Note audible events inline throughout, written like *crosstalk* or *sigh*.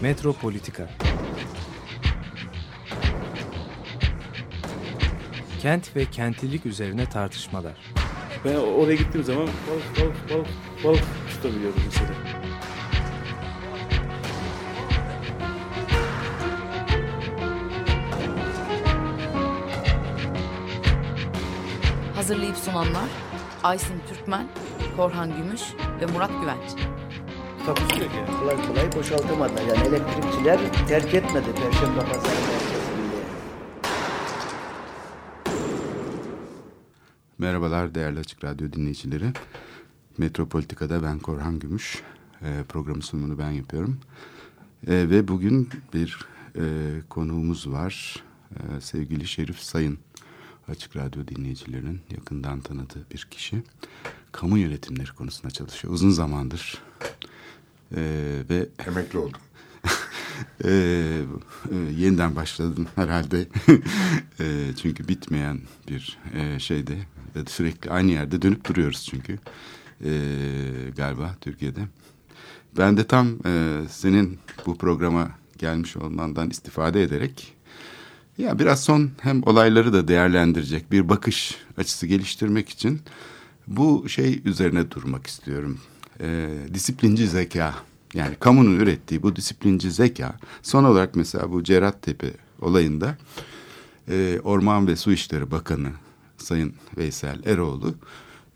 Metropolitika Kent ve kentlilik üzerine tartışmalar. Ben oraya gittiğim zaman balık balık balık balık tutabiliyorum mesela. Hazırlayıp sunanlar Aysin Türkmen, Korhan Gümüş ve Murat Güvenç. Takusu yok yani. kolay kolay boşaltamadı. Yani elektrikçiler terk etmedi Perşembe Pazarı merkezini. Merhabalar değerli Açık Radyo dinleyicileri. Metropolitika'da ben Korhan Gümüş. E, programın sunumunu ben yapıyorum. E, ve bugün bir e, konuğumuz var. E, sevgili Şerif Sayın. Açık Radyo dinleyicilerinin yakından tanıdığı bir kişi. Kamu yönetimleri konusunda çalışıyor. Uzun zamandır. E, ve Emekli oldum. *laughs* Ee, e, yeniden başladım herhalde. *laughs* e, çünkü bitmeyen bir e, şeyde e, sürekli aynı yerde dönüp duruyoruz çünkü e, galiba Türkiye'de. Ben de tam e, senin bu programa gelmiş olmandan istifade ederek ya biraz son hem olayları da değerlendirecek bir bakış açısı geliştirmek için bu şey üzerine durmak istiyorum. E, disiplinci zeka. Yani kamunun ürettiği bu disiplinci zeka son olarak mesela bu Cerattepe olayında e, Orman ve Su İşleri Bakanı Sayın Veysel Eroğlu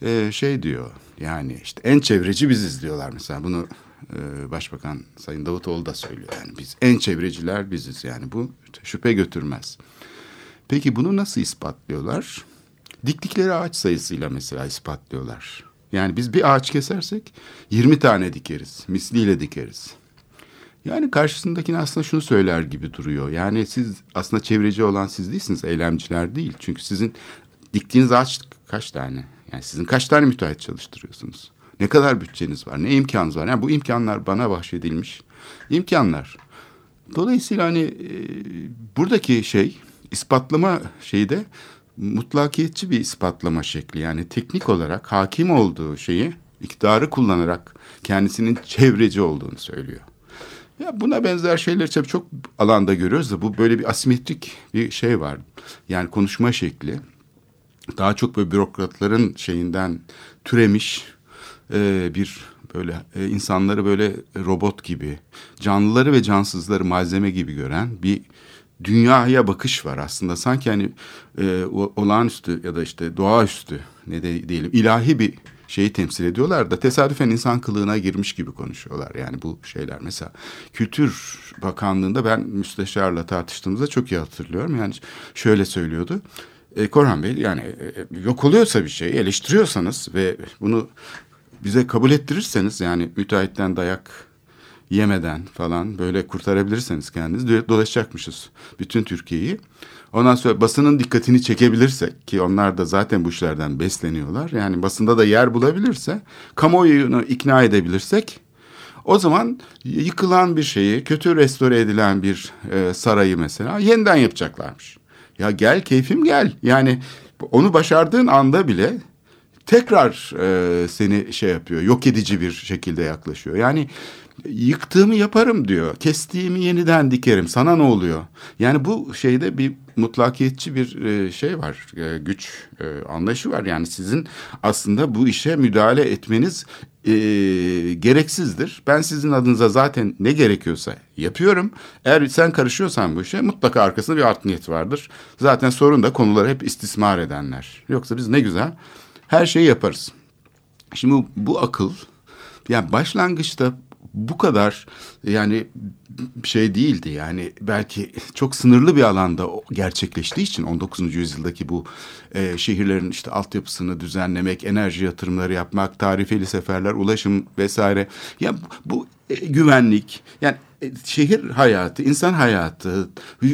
e, şey diyor yani işte en çevreci biziz diyorlar mesela bunu e, Başbakan Sayın Davutoğlu da söylüyor yani biz en çevreciler biziz yani bu şüphe götürmez. Peki bunu nasıl ispatlıyorlar? Diktikleri ağaç sayısıyla mesela ispatlıyorlar. Yani biz bir ağaç kesersek 20 tane dikeriz. Misliyle dikeriz. Yani karşısındakine aslında şunu söyler gibi duruyor. Yani siz aslında çevreci olan siz değilsiniz, eylemciler değil. Çünkü sizin diktiğiniz ağaç kaç tane? Yani sizin kaç tane müteahhit çalıştırıyorsunuz? Ne kadar bütçeniz var? Ne imkanınız var? Yani bu imkanlar bana bahşedilmiş imkanlar. Dolayısıyla hani e, buradaki şey ispatlama şeyi de mutlakiyetçi bir ispatlama şekli. Yani teknik olarak hakim olduğu şeyi iktidarı kullanarak kendisinin çevreci olduğunu söylüyor. Ya buna benzer şeyleri tabii çok alanda görüyoruz da bu böyle bir asimetrik bir şey var. Yani konuşma şekli daha çok böyle bürokratların şeyinden türemiş e, bir böyle e, insanları böyle robot gibi, canlıları ve cansızları malzeme gibi gören bir dünyaya bakış var aslında. Sanki hani e, olağanüstü ya da işte doğaüstü ne de diyelim ilahi bir şeyi temsil ediyorlar da tesadüfen insan kılığına girmiş gibi konuşuyorlar. Yani bu şeyler mesela Kültür Bakanlığı'nda ben müsteşarla tartıştığımızda çok iyi hatırlıyorum. Yani şöyle söylüyordu. E, Korhan Bey yani e, yok oluyorsa bir şey eleştiriyorsanız ve bunu bize kabul ettirirseniz yani müteahhitten dayak yemeden falan böyle kurtarabilirseniz kendinizi do- dolaşacakmışız bütün Türkiye'yi. Ondan sonra basının dikkatini çekebilirsek ki onlar da zaten bu işlerden besleniyorlar. Yani basında da yer bulabilirse kamuoyunu ikna edebilirsek o zaman yıkılan bir şeyi kötü restore edilen bir e, sarayı mesela yeniden yapacaklarmış. Ya gel keyfim gel yani onu başardığın anda bile tekrar e, seni şey yapıyor, yok edici bir şekilde yaklaşıyor. Yani yıktığımı yaparım diyor, kestiğimi yeniden dikerim. Sana ne oluyor? Yani bu şeyde bir mutlakiyetçi bir e, şey var, e, güç e, anlayışı var. Yani sizin aslında bu işe müdahale etmeniz e, gereksizdir. Ben sizin adınıza zaten ne gerekiyorsa yapıyorum. Eğer sen karışıyorsan bu işe mutlaka arkasında bir art niyet vardır. Zaten sorun da konuları hep istismar edenler. Yoksa biz ne güzel her şeyi yaparız. Şimdi bu, bu akıl yani başlangıçta bu kadar yani şey değildi yani belki çok sınırlı bir alanda gerçekleştiği için 19. yüzyıldaki bu e, şehirlerin işte altyapısını düzenlemek, enerji yatırımları yapmak, tarifeli seferler, ulaşım vesaire. Ya bu e, güvenlik yani e, şehir hayatı, insan hayatı,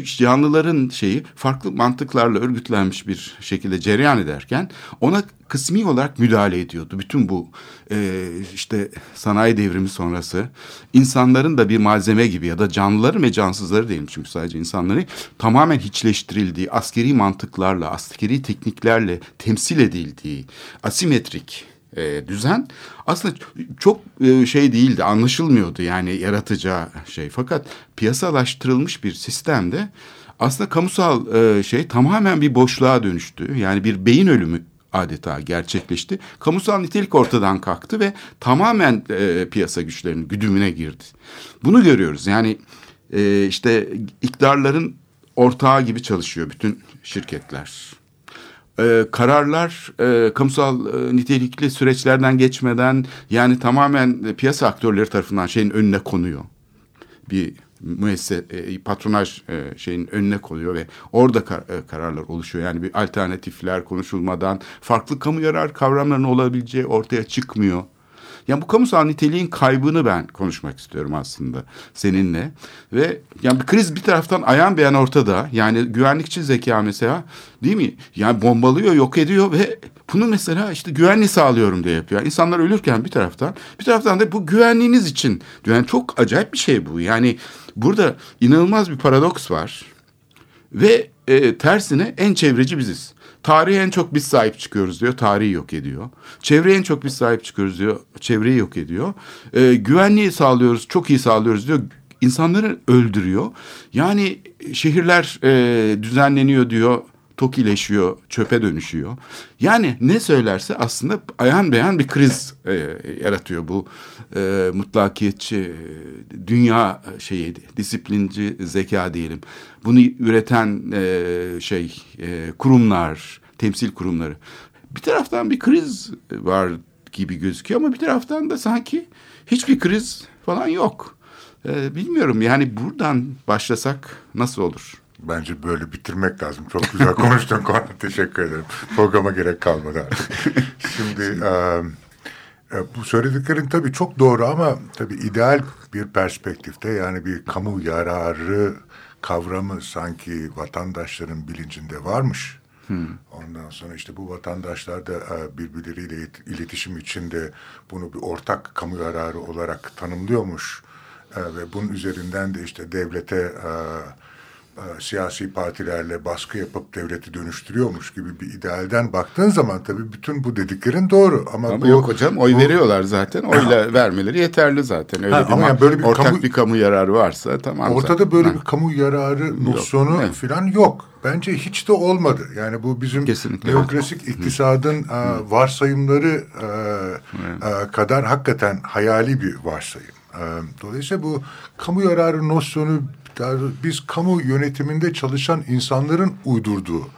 canlıların şeyi farklı mantıklarla örgütlenmiş bir şekilde cereyan ederken ona kısmi olarak müdahale ediyordu. Bütün bu e, işte sanayi devrimi sonrası insanların da bir malzeme gibi ya da canlıları ve cansızları değilim çünkü sadece insanları tamamen hiçleştirildiği, askeri mantıklarla, askeri tekniklerle temsil edildiği asimetrik e, düzen aslında çok e, şey değildi, anlaşılmıyordu yani yaratacağı şey. Fakat piyasalaştırılmış bir sistemde aslında kamusal e, şey tamamen bir boşluğa dönüştü. Yani bir beyin ölümü adeta gerçekleşti. Kamusal nitelik ortadan kalktı ve tamamen e, piyasa güçlerinin güdümüne girdi. Bunu görüyoruz. Yani e, işte iktidarların ortağı gibi çalışıyor bütün şirketler. E, kararlar e, kamusal e, nitelikli süreçlerden geçmeden yani tamamen e, piyasa aktörleri tarafından şeyin önüne konuyor. Bir müesse e, patronaj e, şeyin önüne koyuyor ve orada kar, e, kararlar oluşuyor. Yani bir alternatifler konuşulmadan farklı kamu yarar kavramlarının olabileceği ortaya çıkmıyor. Yani bu kamusal niteliğin kaybını ben konuşmak istiyorum aslında seninle. Ve yani bir kriz bir taraftan ayan beyan ortada. Yani güvenlikçi zeka mesela değil mi? Yani bombalıyor, yok ediyor ve bunu mesela işte güvenliği sağlıyorum diye yapıyor. Yani insanlar ölürken bir taraftan bir taraftan da bu güvenliğiniz için. Yani çok acayip bir şey bu. Yani burada inanılmaz bir paradoks var. Ve e, tersine en çevreci biziz. Tarihe en çok biz sahip çıkıyoruz diyor. Tarihi yok ediyor. Çevreye en çok biz sahip çıkıyoruz diyor. Çevreyi yok ediyor. E, güvenliği sağlıyoruz. Çok iyi sağlıyoruz diyor. İnsanları öldürüyor. Yani şehirler e, düzenleniyor diyor tokileşiyor, çöpe dönüşüyor. Yani ne söylerse aslında ayan beyan bir kriz e, yaratıyor bu e, mutlakiyetçi e, dünya şeyi, disiplinci zeka diyelim. Bunu üreten e, şey e, kurumlar, temsil kurumları. Bir taraftan bir kriz var gibi gözüküyor ama bir taraftan da sanki hiçbir kriz falan yok. E, bilmiyorum yani buradan başlasak nasıl olur? Bence böyle bitirmek lazım. Çok güzel *laughs* konuştun konu. Teşekkür ederim. Programa gerek kalmadı artık. *laughs* Şimdi e, bu söylediklerin tabii çok doğru ama tabii ideal bir perspektifte yani bir kamu yararı kavramı sanki vatandaşların bilincinde varmış. Hmm. Ondan sonra işte bu vatandaşlar da birbirleriyle iletişim içinde bunu bir ortak kamu yararı olarak tanımlıyormuş. Ve bunun üzerinden de işte devlete siyasi partilerle baskı yapıp devleti dönüştürüyormuş gibi bir idealden baktığın zaman tabii bütün bu dediklerin doğru. Ama, ama bu, yok hocam oy bu, veriyorlar zaten. Oyla vermeleri yeterli zaten. Öyle ha, bir, ama yani böyle bir ortak kamu, bir kamu yararı varsa tamam. Ortada zaten. böyle ha. bir kamu yararı nosyonu yok, falan yok. Bence hiç de olmadı. Yani bu bizim Kesinlikle neoklasik evet. iktisadın Hı. E, varsayımları e, evet. kadar hakikaten hayali bir varsayım. Dolayısıyla bu kamu yararı nosyonu biz kamu yönetiminde çalışan insanların uydurduğu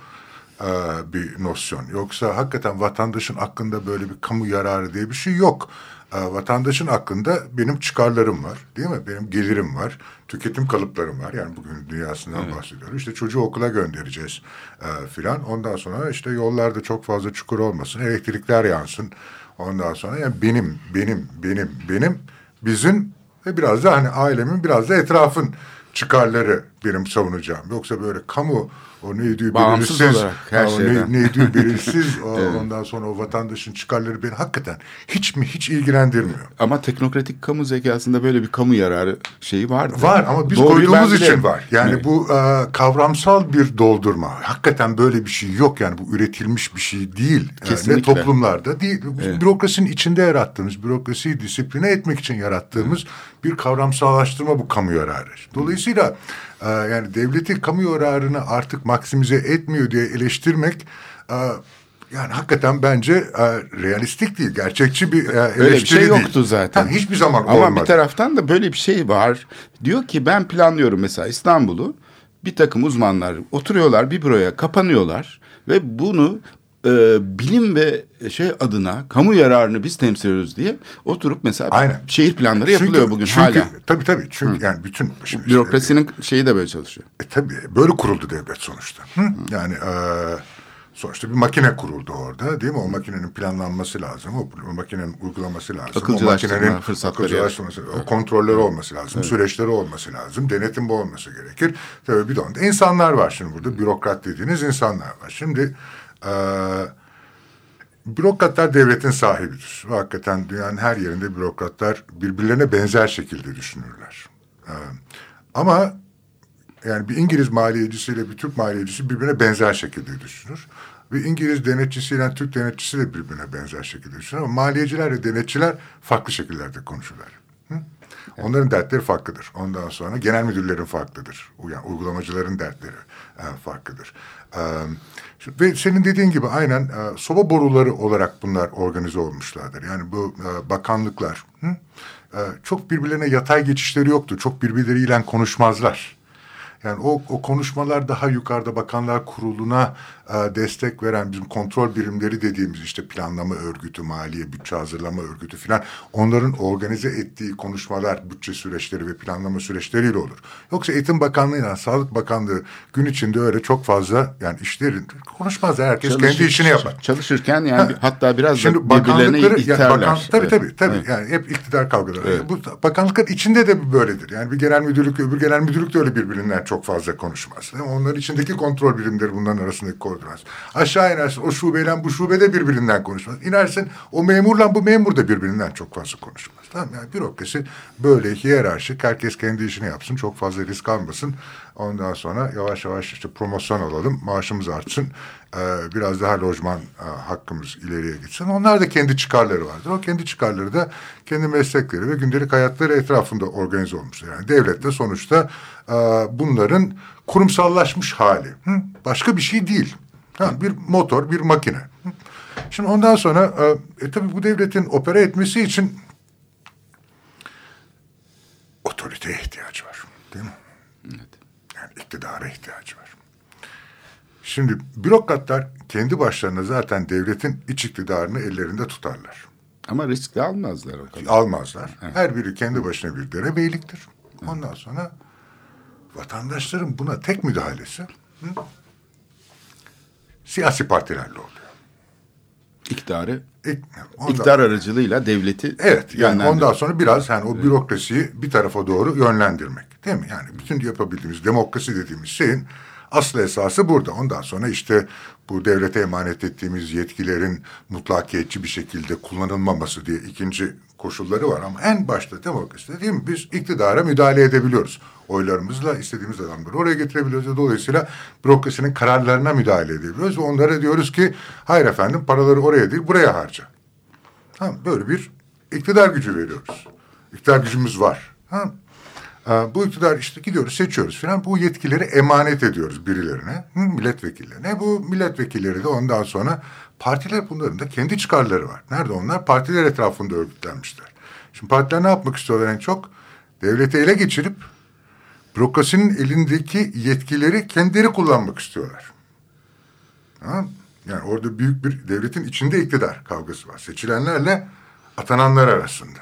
e, bir nosyon. Yoksa hakikaten vatandaşın aklında böyle bir kamu yararı diye bir şey yok. E, vatandaşın aklında benim çıkarlarım var değil mi? Benim gelirim var, tüketim kalıplarım var. Yani bugün dünyasından evet. bahsediyorum. İşte çocuğu okula göndereceğiz e, filan. Ondan sonra işte yollarda çok fazla çukur olmasın, elektrikler yansın. Ondan sonra yani benim, benim, benim, benim, bizim ve biraz da hani ailemin, biraz da etrafın çıkarları benim savunacağım. Yoksa böyle kamu o neydi Bağımsız belirsiz. olarak her o şeyden. Ne, neydi belirsiz. *laughs* o, evet. Ondan sonra o vatandaşın çıkarları beni hakikaten hiç mi hiç ilgilendirmiyor. Ama teknokratik kamu zekasında böyle bir kamu yararı şeyi vardı. Var ama biz Doğruyu koyduğumuz için var. Yani evet. bu e, kavramsal bir doldurma. Hakikaten böyle bir şey yok. Yani bu üretilmiş bir şey değil. Kesinlikle. Ne toplumlarda değil. Evet. Bürokrasinin içinde yarattığımız, bürokrasiyi disipline etmek için yarattığımız evet. bir kavramsallaştırma bu kamu yararı. Dolayısıyla e, yani devleti kamu yararını artık maksimize etmiyor diye eleştirmek e, yani hakikaten bence e, realistik değil, gerçekçi bir e, eleştiri Öyle bir şey değil. yoktu zaten. Ha, hiçbir zaman Ama olmadı. Ama bir taraftan da böyle bir şey var. Diyor ki ben planlıyorum mesela İstanbul'u. Bir takım uzmanlar oturuyorlar bir büroya kapanıyorlar ve bunu e, bilim ve şey adına kamu yararını biz temsil ediyoruz diye oturup mesela Aynen. şehir planları çünkü, yapılıyor bugün çünkü, hala. Tabii tabii çünkü Hı. yani bütün şimdi, bürokrasinin işte, şeyi de böyle çalışıyor. E, tabii böyle kuruldu devlet sonuçta. Hı? Yani e, sonuçta bir makine kuruldu orada değil mi? O makinenin planlanması lazım. O, o makinenin uygulaması lazım. O makinenin akılcılaştırması, o kontrolleri olması lazım. Evet. Süreçleri olması lazım. Denetim bu olması gerekir. Tabii bir de insanlar var şimdi burada. Bürokrat dediğiniz insanlar var. Şimdi e, bürokratlar devletin sahibidir. Hakikaten dünyanın her yerinde bürokratlar birbirlerine benzer şekilde düşünürler. E, ama yani bir İngiliz maliyecisiyle bir Türk maliyecisi birbirine benzer şekilde düşünür. Ve İngiliz denetçisiyle Türk denetçisi de birbirine benzer şekilde düşünür ama maliyeciler ve denetçiler farklı şekillerde konuşurlar. Onların dertleri farklıdır. Ondan sonra genel müdürlerin farklıdır. Yani uygulamacıların dertleri e, farklıdır. E, ve senin dediğin gibi aynen e, soba boruları olarak bunlar organize olmuşlardır. Yani bu bakanlıklar çok birbirlerine yatay geçişleri yoktu. Çok birbirleriyle konuşmazlar. Yani o, o konuşmalar daha yukarıda bakanlar kuruluna destek veren bizim kontrol birimleri dediğimiz işte planlama örgütü, maliye, bütçe hazırlama örgütü filan onların organize ettiği konuşmalar, bütçe süreçleri ve planlama süreçleriyle olur. Yoksa Eğitim Bakanlığı'yla Sağlık Bakanlığı gün içinde öyle çok fazla yani işlerin konuşmaz. Herkes Çalışır, kendi işini yapar. Çalışırken yani ha, hatta biraz şimdi da birbirlerine iterler. Yani bakan, tabii evet. tabii tabii. Evet. Yani hep iktidar kavgaları. Evet. Bu bakanlıkların içinde de böyledir. Yani bir genel müdürlük öbür genel müdürlük de öyle birbirinden çok fazla konuşmaz. Onların içindeki kontrol birimleri bunların arasındaki koordinasyon. Aşağı inersin o şubeyle bu şube de birbirinden konuşmaz. İnersin o memurla bu memur da birbirinden çok fazla konuşmaz. Tamam yani bürokrasi böyle hiyerarşik herkes kendi işini yapsın çok fazla risk almasın. Ondan sonra yavaş yavaş işte promosyon alalım maaşımız artsın e, biraz daha lojman e, hakkımız ileriye gitsin. Onlar da kendi çıkarları vardır. O kendi çıkarları da kendi meslekleri ve gündelik hayatları etrafında organize olmuştur. Yani devlet de sonuçta e, bunların kurumsallaşmış hali. Başka bir şey değil. Ha, bir motor, bir makine. Şimdi ondan sonra e, e, tabii bu devletin opera etmesi için otoriteye ihtiyacı var. Değil mi? Evet. Yani iktidara ihtiyacı var. Şimdi bürokratlar kendi başlarına zaten devletin iç iktidarını ellerinde tutarlar. Ama risk de almazlar o kadar. Almazlar. Evet. Her biri kendi başına bir derebeyliktir. Ondan sonra vatandaşların buna tek müdahalesi hı? Siyasi partilerle oluyor. İktidarı İk, ondan, iktidar aracılığıyla devleti Evet yani ondan sonra biraz yani o bürokrasiyi bir tarafa doğru yönlendirmek değil mi? Yani bütün yapabildiğimiz demokrasi dediğimiz şeyin asıl esası burada. Ondan sonra işte bu devlete emanet ettiğimiz yetkilerin mutlakiyetçi bir şekilde kullanılmaması diye ikinci koşulları var ama en başta demokrasi değil mi? Biz iktidara müdahale edebiliyoruz. Oylarımızla istediğimiz adamları oraya getirebiliyoruz. Dolayısıyla bürokrasinin kararlarına müdahale edebiliyoruz ve onlara diyoruz ki hayır efendim paraları oraya değil buraya harca. Tamam, böyle bir iktidar gücü veriyoruz. İktidar gücümüz var. Tamam. Bu iktidar işte gidiyoruz seçiyoruz falan bu yetkileri emanet ediyoruz birilerine milletvekillerine. Bu milletvekilleri de ondan sonra partiler bunların da kendi çıkarları var. Nerede onlar? Partiler etrafında örgütlenmişler. Şimdi partiler ne yapmak istiyorlar en çok? Devleti ele geçirip bürokrasinin elindeki yetkileri kendileri kullanmak istiyorlar. Ha? Yani orada büyük bir devletin içinde iktidar kavgası var. Seçilenlerle atananlar arasında.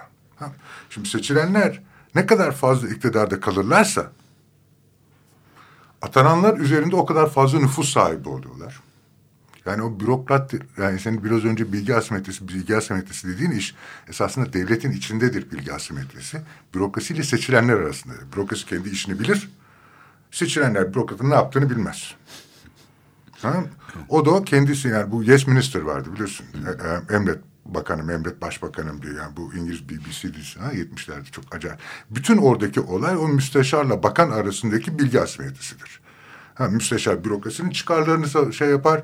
Şimdi seçilenler ne kadar fazla iktidarda kalırlarsa atananlar üzerinde o kadar fazla nüfus sahibi oluyorlar. Yani o bürokrat, yani senin biraz önce bilgi asimetrisi, bilgi asimetrisi dediğin iş esasında devletin içindedir bilgi asimetrisi. Bürokrasiyle seçilenler arasında. Bürokrasi kendi işini bilir. Seçilenler bürokratın ne yaptığını bilmez. Tamam O da kendisi yani bu Yes Minister vardı biliyorsun. E, e, Emret bakanım, emret başbakanım diyor. Yani bu İngiliz BBC dizisi ha 70'lerde çok acayip. Bütün oradaki olay o müsteşarla bakan arasındaki bilgi asimetrisidir. Ha, müsteşar bürokrasinin çıkarlarını şey yapar.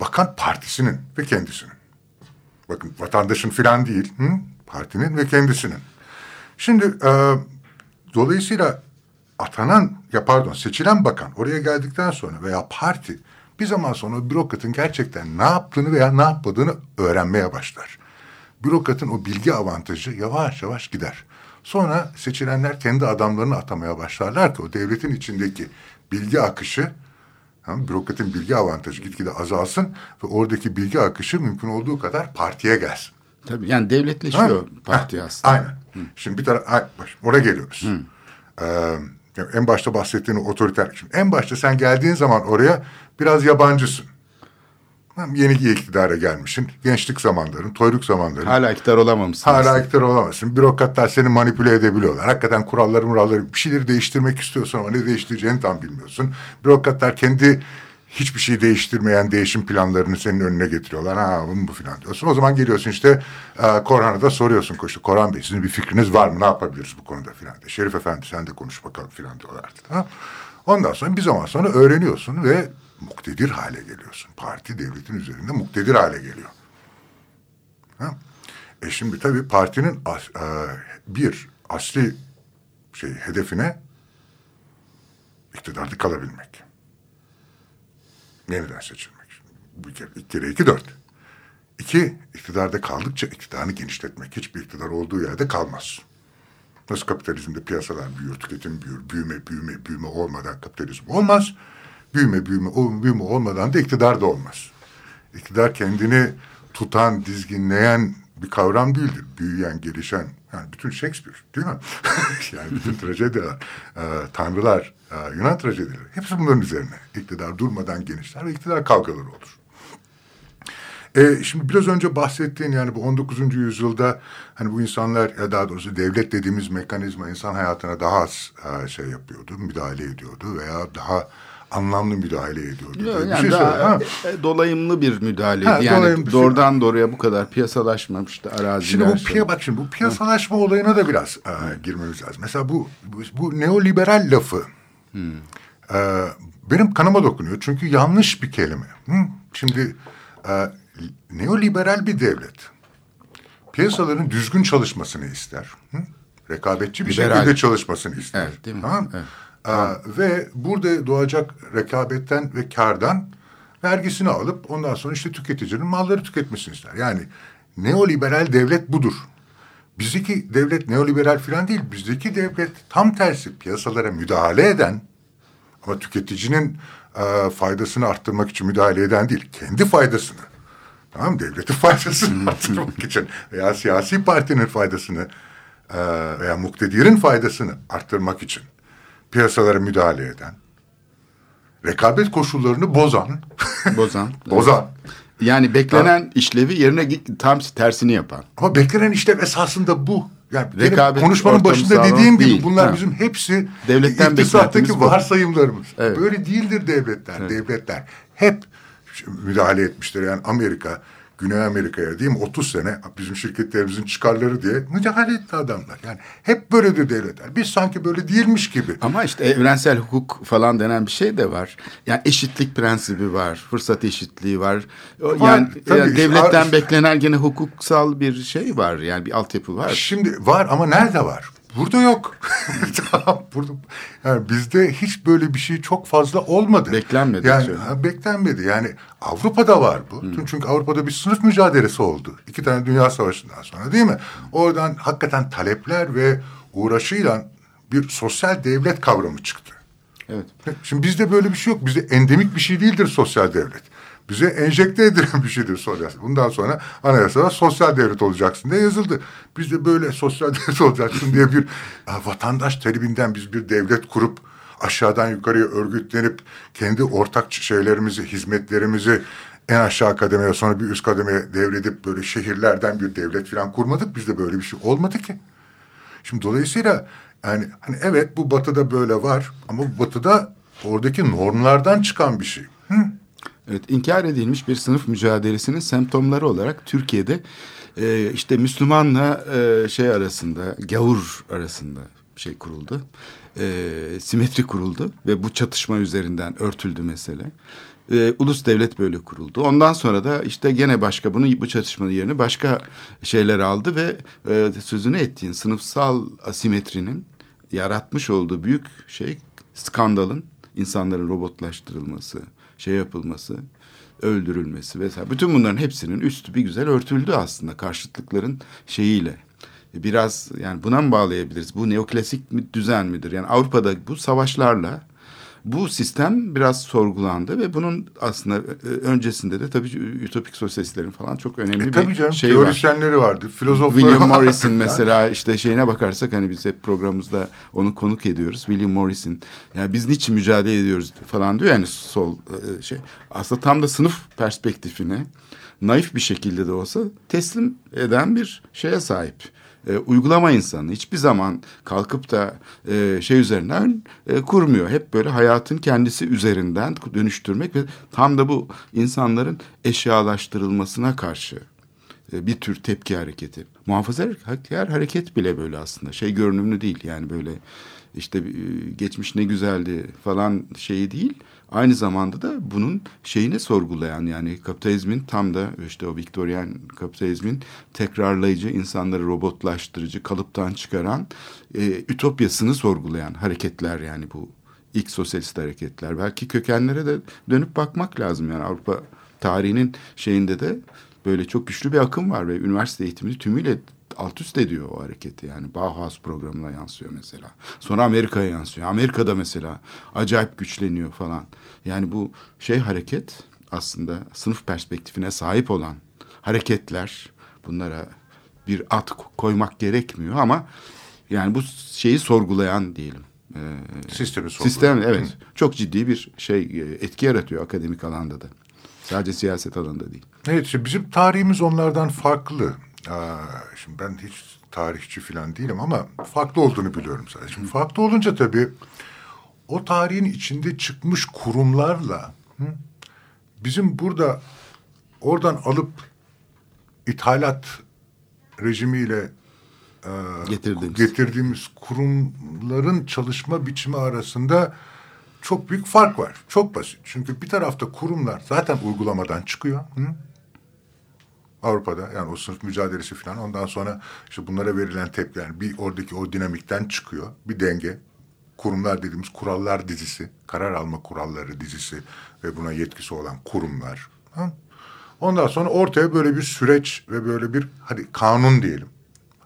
Bakan partisinin ve kendisinin. Bakın vatandaşın filan değil. Hı? Partinin ve kendisinin. Şimdi e, dolayısıyla atanan ya pardon seçilen bakan oraya geldikten sonra veya parti bir zaman sonra bürokratın gerçekten ne yaptığını veya ne yapmadığını öğrenmeye başlar bürokratın o bilgi avantajı yavaş yavaş gider. Sonra seçilenler kendi adamlarını atamaya başlarlar ki o devletin içindeki bilgi akışı, yani bürokratın bilgi avantajı gitgide azalsın ve oradaki bilgi akışı mümkün olduğu kadar partiye gelsin. Tabii yani devletleşiyor ha? parti ha, aslında. Aynen. Hı. Şimdi bir taraf, oraya geliyoruz. Ee, en başta bahsettiğin otoriter. Şimdi en başta sen geldiğin zaman oraya biraz yabancısın. Yeni iktidara gelmişsin. Gençlik zamanların, toyluk zamanların. Hala iktidar olamamışsın. Hala iktidar olamazsın. Bürokratlar seni manipüle edebiliyorlar. Hakikaten kuralları muralları bir şeyleri değiştirmek istiyorsun ama ne değiştireceğini tam bilmiyorsun. Bürokratlar kendi hiçbir şey değiştirmeyen değişim planlarını senin önüne getiriyorlar. Ha bunu bu filan diyorsun. O zaman geliyorsun işte e, Korhan'a da soruyorsun koştu. Korhan Bey sizin bir fikriniz var mı? Ne yapabiliriz bu konuda filan diye. Şerif Efendi sen de konuş bakalım filan diyorlardı. Ha? Ondan sonra bir zaman sonra öğreniyorsun ve muktedir hale geliyorsun. Parti devletin üzerinde muktedir hale geliyor. Ha? E şimdi tabii partinin as, e, bir asli şey hedefine iktidarda kalabilmek. Yeniden seçilmek. Bir kere, iki kere iki dört. İki, iktidarda kaldıkça iktidarını genişletmek. Hiçbir iktidar olduğu yerde kalmaz. Nasıl kapitalizmde piyasalar büyür, tüketim büyür, büyüme, büyüme, büyüme olmadan kapitalizm olmaz. Büyüme, büyüme, büyüme olmadan da iktidar da olmaz. İktidar kendini tutan, dizginleyen bir kavram değildir. Büyüyen, gelişen, yani bütün Shakespeare değil mi? *laughs* yani bütün trajediler, e, tanrılar, e, Yunan trajedileri hepsi bunların üzerine. İktidar durmadan genişler ve iktidar kavgaları olur. E, şimdi biraz önce bahsettiğin yani bu 19. yüzyılda hani bu insanlar ya daha doğrusu devlet dediğimiz mekanizma insan hayatına daha az e, şey yapıyordu, müdahale ediyordu veya daha anlamlı müdahale ediyordu. Yani şey daha e, dolayımlı bir müdahale. Ha, yani bir doğrudan şey. doğruya bu kadar piyasalaşmamıştı araziler. Şimdi bu piya, bak şimdi bu piyasalaşma ha. olayına da biraz e, girmemiz lazım. Mesela bu, bu, bu neoliberal lafı hmm. e, benim kanıma dokunuyor. Çünkü yanlış bir kelime. Hı? Şimdi e, neoliberal bir devlet piyasaların düzgün çalışmasını ister. Hı? Rekabetçi bir Liberal. şekilde çalışmasını ister. Evet, değil mi? Tamam. Evet. Aa, ve burada doğacak rekabetten ve kardan vergisini alıp ondan sonra işte tüketicinin malları tüketmesini ister. Yani neoliberal devlet budur. Bizdeki devlet neoliberal falan değil. Bizdeki devlet tam tersi piyasalara müdahale eden ama tüketicinin e, faydasını arttırmak için müdahale eden değil. Kendi faydasını. Tamam Devletin *laughs* faydasını arttırmak için veya siyasi partinin faydasını e, veya muktedirin faydasını arttırmak için piyasalara müdahale eden, rekabet koşullarını bozan, *laughs* bozan, bozan. Yani beklenen ha. işlevi yerine tam tersini yapan. Ama beklenen işlev esasında bu. Yani Rekabet, konuşmanın başında dediğim değil. gibi bunlar ha. bizim hepsi devletten iktisattaki varsayımlarımız. Evet. Böyle değildir devletler. Evet. Devletler hep müdahale etmiştir. Yani Amerika Güney Amerika'ya diyeyim 30 sene bizim şirketlerimizin çıkarları diye müdahale etti adamlar. Yani hep böyledir devletler. Biz sanki böyle değilmiş gibi. Ama işte evrensel hukuk falan denen bir şey de var. Yani eşitlik prensibi var. Fırsat eşitliği var. Yani, var, yani devletten işte, beklenen gene hukuksal bir şey var. Yani bir altyapı var. Şimdi var ama nerede var? Burada yok. *laughs* Burada, yani bizde hiç böyle bir şey çok fazla olmadı. Beklenmedi. Yani ha, beklenmedi. Yani Avrupa'da var bu. Hmm. Çünkü Avrupa'da bir sınıf mücadelesi oldu. İki tane dünya savaşından sonra değil mi? Oradan hakikaten talepler ve uğraşıyla bir sosyal devlet kavramı çıktı. Evet. Şimdi bizde böyle bir şey yok. Bizde endemik bir şey değildir sosyal devlet bize enjekte edilen bir şeydir sosyal. Bundan sonra anayasada sosyal devlet olacaksın diye yazıldı. Biz de böyle sosyal *laughs* devlet olacaksın diye bir vatandaş talebinden biz bir devlet kurup aşağıdan yukarıya örgütlenip kendi ortak şeylerimizi, hizmetlerimizi en aşağı kademeye sonra bir üst kademeye devredip böyle şehirlerden bir devlet falan kurmadık. Bizde böyle bir şey olmadı ki. Şimdi dolayısıyla yani hani evet bu batıda böyle var ama batıda oradaki normlardan çıkan bir şey. Hı? Evet, inkar edilmiş bir sınıf mücadelesinin semptomları olarak Türkiye'de e, işte Müslümanla e, şey arasında, gavur arasında şey kuruldu. E, simetri kuruldu ve bu çatışma üzerinden örtüldü mesele. E, ulus devlet böyle kuruldu. Ondan sonra da işte gene başka bunu bu çatışmanın yerini başka şeyler aldı ve e, sözünü ettiğin sınıfsal asimetrinin yaratmış olduğu büyük şey skandalın insanların robotlaştırılması, şey yapılması, öldürülmesi vesaire. Bütün bunların hepsinin üstü bir güzel örtüldü aslında karşıtlıkların şeyiyle. Biraz yani buna mı bağlayabiliriz? Bu neoklasik mi, düzen midir? Yani Avrupa'da bu savaşlarla bu sistem biraz sorgulandı ve bunun aslında e, öncesinde de tabii ütopik sosyalistlerin falan çok önemli e, bir canım, şey teorisyenleri var. vardı, filozofları William Morrison mesela işte şeyine bakarsak hani biz hep programımızda onu konuk ediyoruz. William Morrison yani biz niçin mücadele ediyoruz falan diyor yani sol e, şey. Aslında tam da sınıf perspektifine naif bir şekilde de olsa teslim eden bir şeye sahip e, uygulama insanı hiçbir zaman kalkıp da e, şey üzerinden e, kurmuyor. Hep böyle hayatın kendisi üzerinden dönüştürmek ve tam da bu insanların eşyalaştırılmasına karşı e, bir tür tepki hareketi. Muhafazakar hareket bile böyle aslında şey görünümlü değil yani böyle işte e, geçmiş ne güzeldi falan şeyi değil aynı zamanda da bunun şeyini sorgulayan yani kapitalizmin tam da işte o Viktoryen kapitalizmin tekrarlayıcı, insanları robotlaştırıcı, kalıptan çıkaran e, ütopyasını sorgulayan hareketler yani bu ilk sosyalist hareketler. Belki kökenlere de dönüp bakmak lazım yani Avrupa tarihinin şeyinde de böyle çok güçlü bir akım var ve üniversite eğitimini tümüyle alt üst ediyor o hareketi. Yani Bauhaus programına yansıyor mesela. Sonra Amerika'ya yansıyor. Amerika'da mesela acayip güçleniyor falan. Yani bu şey hareket aslında sınıf perspektifine sahip olan hareketler bunlara bir at koymak gerekmiyor ama yani bu şeyi sorgulayan diyelim. E, Sistemi sorgulayan. Sistem evet. Hı. Çok ciddi bir şey etki yaratıyor akademik alanda da. Sadece siyaset alanında değil. Evet işte bizim tarihimiz onlardan farklı. Aa, şimdi ben hiç tarihçi falan değilim ama farklı olduğunu biliyorum sadece. Şimdi farklı olunca tabii o tarihin içinde çıkmış kurumlarla hı, bizim burada oradan alıp ithalat rejimiyle e, getirdiğimiz. getirdiğimiz kurumların çalışma biçimi arasında çok büyük fark var. Çok basit. Çünkü bir tarafta kurumlar zaten uygulamadan çıkıyor. Hı? Avrupa'da yani o sınıf mücadelesi falan ondan sonra işte bunlara verilen tepkiler bir oradaki o dinamikten çıkıyor. Bir denge. Kurumlar dediğimiz kurallar dizisi, karar alma kuralları dizisi ve buna yetkisi olan kurumlar. Ha? Ondan sonra ortaya böyle bir süreç ve böyle bir hadi kanun diyelim.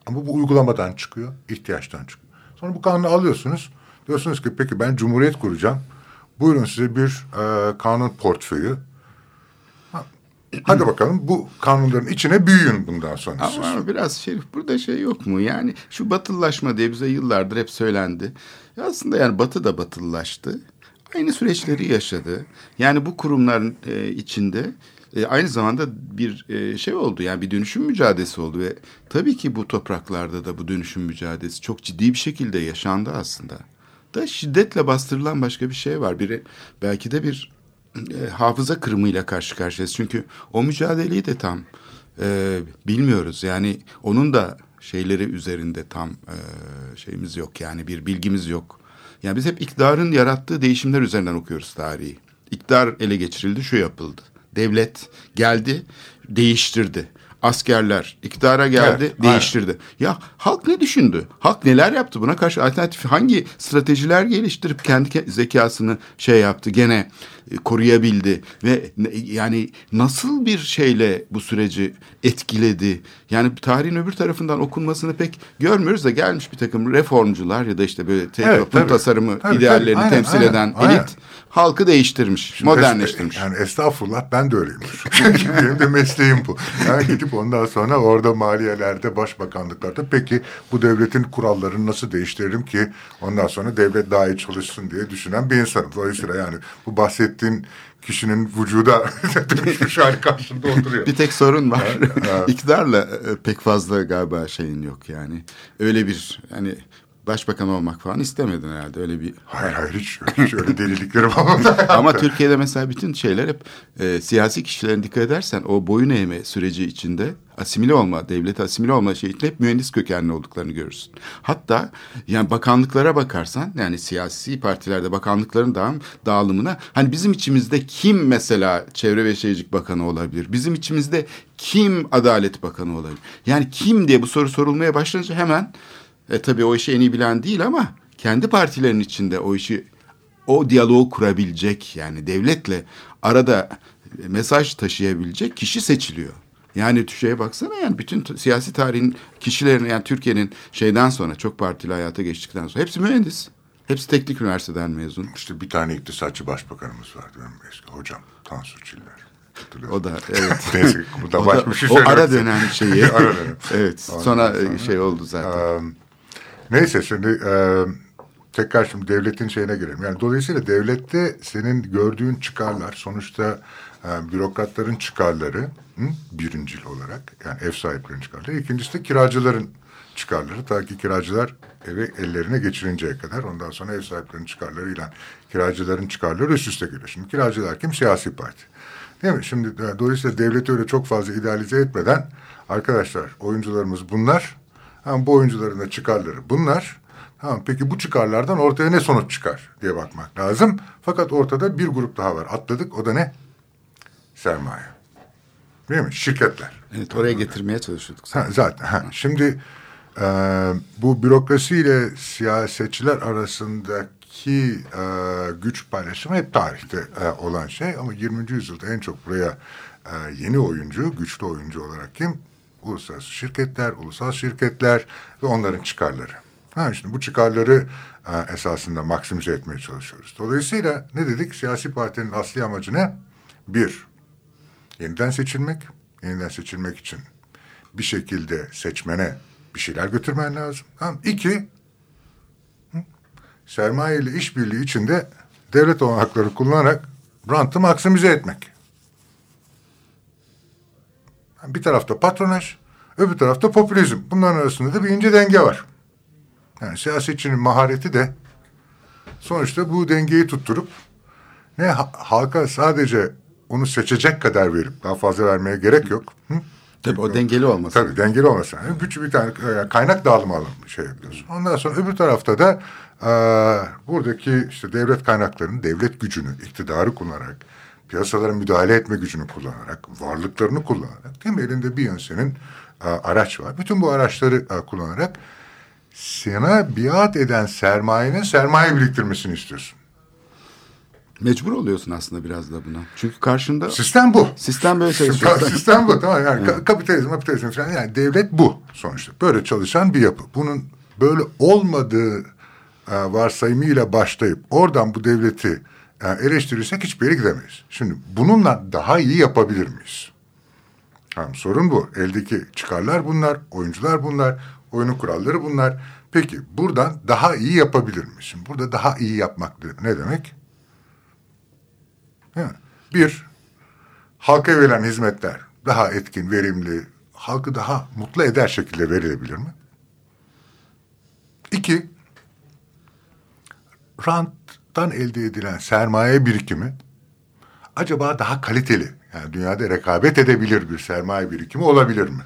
Ama bu uygulamadan çıkıyor, ihtiyaçtan çıkıyor. Sonra bu kanunu alıyorsunuz. Diyorsunuz ki peki ben cumhuriyet kuracağım. Buyurun size bir e, kanun portföyü. Hadi bakalım bu kanunların içine büyüyün bundan sonra. Ama biraz Şerif burada şey yok mu? Yani şu batılılaşma diye bize yıllardır hep söylendi. Aslında yani batı da batılılaştı. Aynı süreçleri yaşadı. Yani bu kurumların e, içinde e, aynı zamanda bir e, şey oldu. Yani bir dönüşüm mücadelesi oldu ve tabii ki bu topraklarda da bu dönüşüm mücadelesi çok ciddi bir şekilde yaşandı aslında. Da şiddetle bastırılan başka bir şey var. Biri belki de bir e, hafıza kırımıyla karşı karşıyayız. Çünkü o mücadeleyi de tam e, bilmiyoruz. Yani onun da şeyleri üzerinde tam e, şeyimiz yok. Yani bir bilgimiz yok. Yani biz hep iktidarın yarattığı değişimler üzerinden okuyoruz tarihi. İktidar ele geçirildi, şu yapıldı. Devlet geldi, değiştirdi askerler iktidara geldi, evet, değiştirdi. Aynen. Ya halk ne düşündü? Halk neler yaptı? Buna karşı alternatif hangi stratejiler geliştirip kendi zekasını şey yaptı? Gene koruyabildi ve yani nasıl bir şeyle bu süreci etkiledi? Yani tarihin öbür tarafından okunmasını pek görmüyoruz da gelmiş bir takım reformcular ya da işte böyle evet, toplum tabii, tasarımı tabii, ideallerini tabii, temsil aynen, eden aynen. elit halkı değiştirmiş, Şimdi modernleştirmiş. Yani estağfurullah ben de öyleyim. *laughs* Benim de mesleğim bu. Yani gidip ondan sonra orada maliyelerde, başbakanlıklarda peki bu devletin kurallarını nasıl değiştiririm ki ondan sonra devlet daha iyi çalışsın diye düşünen bir insanım. Dolayısıyla yani bu bahsettiğin kişinin vücuda *laughs* dönüşmüş hali karşısında oturuyor. *laughs* Bir tek sorun var. *laughs* İktidarla e, pek fazla galiba şeyin yok yani. Öyle bir hani başbakan olmak falan istemedin herhalde öyle bir. Hayır hayır hiç, hiç öyle deliliklerim olmadı. *laughs* Ama Türkiye'de mesela bütün şeyler hep e, siyasi kişilerin dikkat edersen o boyun eğme süreci içinde asimile olma, devlet asimile olma şey hep mühendis kökenli olduklarını görürsün. Hatta yani bakanlıklara bakarsan yani siyasi partilerde bakanlıkların dağım, dağılımına hani bizim içimizde kim mesela Çevre ve Şehircilik Bakanı olabilir? Bizim içimizde kim Adalet Bakanı olabilir? Yani kim diye bu soru sorulmaya başlayınca hemen e, tabii o işi en iyi bilen değil ama kendi partilerin içinde o işi o diyaloğu kurabilecek yani devletle arada mesaj taşıyabilecek kişi seçiliyor. Yani şeye baksana yani bütün siyasi tarihin kişilerin yani Türkiye'nin şeyden sonra çok partili hayata geçtikten sonra hepsi mühendis. Hepsi teknik üniversiteden mezun. İşte bir tane iktisatçı başbakanımız vardı benim eski hocam Tansu Çiller. O da evet. *laughs* Neyse, bu da o, da, şey o ara dönem şeyi. *laughs* ara dönem. evet. Sonra, sonra şey oldu zaten. Um, Neyse şimdi e, tekrar şimdi devletin şeyine girelim. Yani dolayısıyla devlette senin gördüğün çıkarlar sonuçta e, bürokratların çıkarları hı, birincil olarak yani ev sahiplerinin çıkarları. İkincisi de kiracıların çıkarları. Ta ki kiracılar evi ellerine geçirinceye kadar ondan sonra ev sahiplerinin çıkarlarıyla kiracıların çıkarları üst üste geliyor. Şimdi kiracılar kim? Siyasi parti. Değil mi? Şimdi dolayısıyla devleti öyle çok fazla idealize etmeden arkadaşlar oyuncularımız bunlar Ha, bu oyuncuların da çıkarları bunlar. Tamam, peki bu çıkarlardan ortaya ne sonuç çıkar diye bakmak lazım. Fakat ortada bir grup daha var. Atladık. O da ne? Sermaye. Değil mi? Şirketler. Evet oraya getirmeye çalışıyorduk. Ha, zaten. Ha. Şimdi e, bu bürokrasiyle siyasetçiler arasındaki e, güç paylaşımı hep tarihte e, olan şey. Ama 20. yüzyılda en çok buraya e, yeni oyuncu, güçlü oyuncu olarak kim? Uluslararası şirketler, ulusal şirketler ve onların çıkarları. Ha, şimdi bu çıkarları e, esasında maksimize etmeye çalışıyoruz. Dolayısıyla ne dedik? Siyasi partinin asli amacı ne? Bir, yeniden seçilmek. Yeniden seçilmek için bir şekilde seçmene bir şeyler götürmen lazım. Tamam. İki, sermaye ile işbirliği içinde devlet olanakları kullanarak rantı maksimize etmek. Bir tarafta patronaj, öbür tarafta popülizm. Bunların arasında da bir ince denge var. Yani siyasetçinin mahareti de sonuçta bu dengeyi tutturup ne halka sadece onu seçecek kadar verip daha fazla vermeye gerek yok. Hı? Tabii o dengeli olması. Tabii dengeli olması. Yani güç bir tane yani kaynak dağılımı alın şey yapıyorsun. Ondan sonra öbür tarafta da e, buradaki işte devlet kaynaklarını, devlet gücünü, iktidarı kullanarak, piyasalara müdahale etme gücünü kullanarak, varlıklarını kullanarak, değil mi? Elinde bir yönsenin e, araç var. Bütün bu araçları e, kullanarak sana biat eden sermayenin sermaye biriktirmesini istiyorsun. Mecbur oluyorsun aslında biraz da buna. Çünkü karşında... Sistem bu. Sistem böyle *laughs* çalışıyor. Sistem bu tamam yani evet. kapitalizm, kapitalizm falan yani devlet bu sonuçta. Böyle çalışan bir yapı. Bunun böyle olmadığı varsayımıyla başlayıp oradan bu devleti e, eleştirirsek hiçbir yere gidemeyiz. Şimdi bununla daha iyi yapabilir miyiz? Tamam, sorun bu. Eldeki çıkarlar bunlar, oyuncular bunlar, oyunun kuralları bunlar. Peki buradan daha iyi yapabilir miyiz? Şimdi burada daha iyi yapmak ne demek? Bir, halka verilen hizmetler daha etkin, verimli, halkı daha mutlu eder şekilde verilebilir mi? İki, ranttan elde edilen sermaye birikimi acaba daha kaliteli, yani dünyada rekabet edebilir bir sermaye birikimi olabilir mi?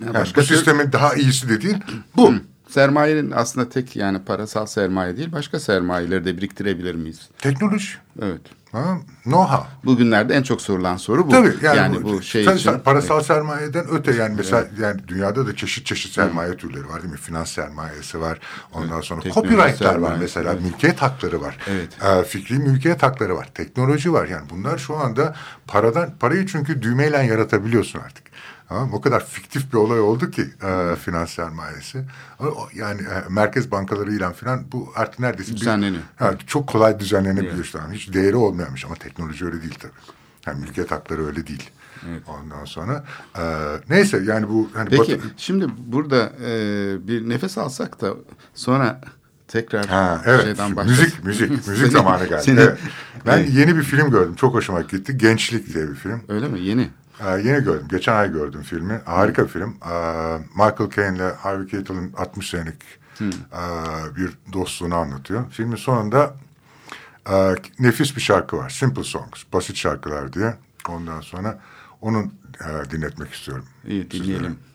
Yani, yani bu sistemin daha iyisi de değil, bu. Sermayenin aslında tek yani parasal sermaye değil, başka sermayeleri de biriktirebilir miyiz? Teknoloji. Evet. Ha, know-how. Bugünlerde en çok sorulan soru bu. Tabii yani, yani bu, bu şey için. Parasal evet. sermayeden öte yani mesela evet. yani dünyada da çeşit çeşit sermaye evet. türleri var değil mi? Finans sermayesi var. Ondan evet. sonra Teknoloji copyright'lar sermaye. var mesela. Evet. Mülkiyet hakları var. Evet. Ee, fikri mülkiyet hakları var. Teknoloji var. Yani bunlar şu anda paradan parayı çünkü düğmeyle yaratabiliyorsun artık. Tamam, o kadar fiktif bir olay oldu ki e, finans sermayesi. Yani e, merkez bankalarıyla falan bu artık neredeyse düzenleniyor. Bir, yani çok kolay düzenlenebiliyor. Evet. Tamam. Hiç değeri olmayamış ama teknoloji öyle değil tabii. Yani mülkiyet hakları öyle değil. Evet. Ondan sonra e, neyse yani bu hani Peki batı... şimdi burada e, bir nefes alsak da sonra tekrar ha, evet. şeyden başlasın. Müzik müzik *laughs* müzik zamanı geldi. Senin, evet. Ben evet. yeni bir film gördüm. Çok hoşuma gitti. Gençlik diye bir film. Öyle mi? Yeni. Ee, yeni gördüm. Geçen ay gördüm filmi. Harika film. Ee, Michael Caine ile Harvey Keitel'ın 60 senelik hmm. e, bir dostluğunu anlatıyor. Filmin sonunda e, nefis bir şarkı var. Simple Songs. Basit şarkılar diye. Ondan sonra onun e, dinletmek istiyorum. İyi dinleyelim. Sizlere.